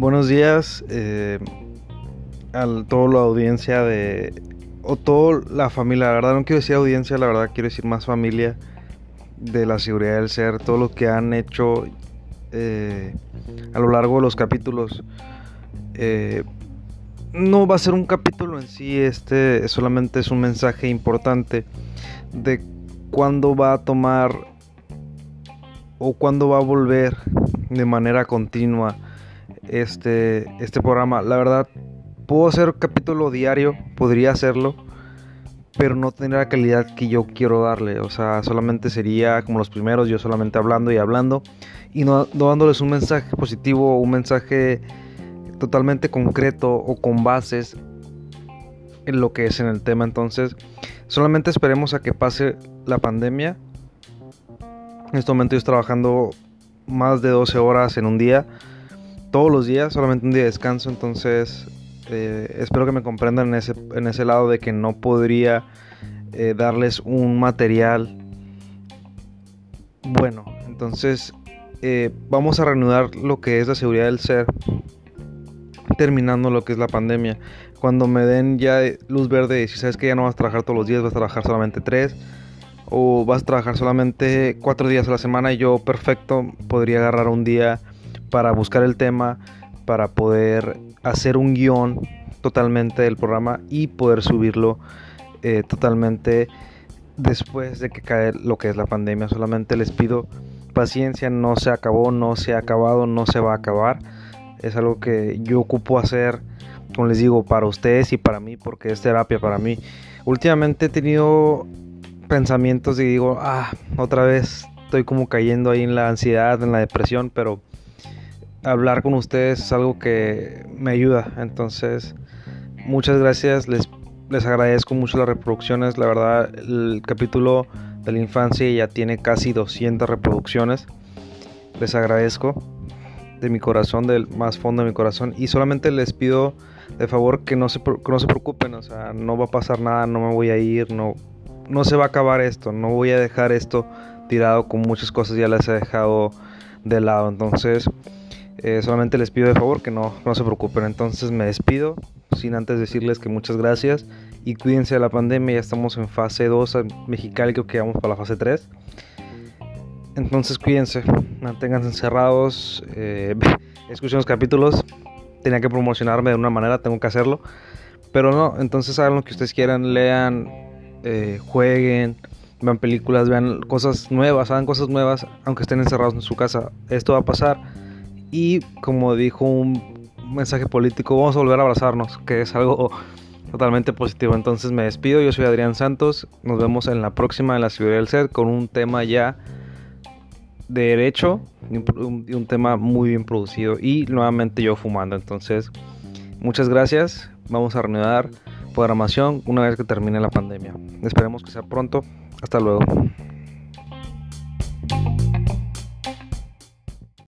Buenos días eh, a toda la audiencia de... o toda la familia, la verdad no quiero decir audiencia, la verdad quiero decir más familia de la seguridad del ser, todo lo que han hecho eh, a lo largo de los capítulos. Eh, no va a ser un capítulo en sí, este solamente es un mensaje importante de cuándo va a tomar o cuándo va a volver de manera continua este, este programa. La verdad, puedo hacer capítulo diario, podría hacerlo, pero no tendría la calidad que yo quiero darle. O sea, solamente sería como los primeros, yo solamente hablando y hablando y no, no dándoles un mensaje positivo, un mensaje totalmente concreto o con bases en lo que es en el tema. Entonces, solamente esperemos a que pase la pandemia. En este momento estoy trabajando más de 12 horas en un día, todos los días, solamente un día de descanso. Entonces, eh, espero que me comprendan en ese, en ese lado de que no podría eh, darles un material bueno. Entonces, eh, vamos a reanudar lo que es la seguridad del ser terminando lo que es la pandemia. Cuando me den ya luz verde, si sabes que ya no vas a trabajar todos los días, vas a trabajar solamente tres, o vas a trabajar solamente cuatro días a la semana, yo perfecto podría agarrar un día para buscar el tema, para poder hacer un guion totalmente del programa y poder subirlo eh, totalmente después de que cae lo que es la pandemia. Solamente les pido paciencia, no se acabó, no se ha acabado, no se va a acabar es algo que yo ocupo hacer, como les digo, para ustedes y para mí, porque es terapia para mí. Últimamente he tenido pensamientos y digo, ah, otra vez estoy como cayendo ahí en la ansiedad, en la depresión, pero hablar con ustedes es algo que me ayuda. Entonces, muchas gracias, les, les agradezco mucho las reproducciones. La verdad, el capítulo de la infancia ya tiene casi 200 reproducciones. Les agradezco de mi corazón, del más fondo de mi corazón. Y solamente les pido de favor que no se, no se preocupen, o sea, no va a pasar nada, no me voy a ir, no, no se va a acabar esto, no voy a dejar esto tirado con muchas cosas, ya las he dejado de lado. Entonces, eh, solamente les pido de favor que no, no se preocupen. Entonces me despido, sin antes decirles que muchas gracias y cuídense de la pandemia, ya estamos en fase 2, Mexicali creo que vamos para la fase 3. Entonces cuídense, manténganse encerrados, eh, escuchen los capítulos. Tenía que promocionarme de una manera, tengo que hacerlo. Pero no, entonces hagan lo que ustedes quieran, lean, eh, jueguen, vean películas, vean cosas nuevas, hagan cosas nuevas, aunque estén encerrados en su casa. Esto va a pasar. Y como dijo un mensaje político, vamos a volver a abrazarnos, que es algo totalmente positivo. Entonces me despido, yo soy Adrián Santos, nos vemos en la próxima de la Ciudad del Set con un tema ya de derecho y un, tema muy bien producido y nuevamente yo fumando. Entonces, muchas gracias. Vamos a reanudar programación una vez que termine la pandemia. Esperemos que sea pronto. Hasta luego.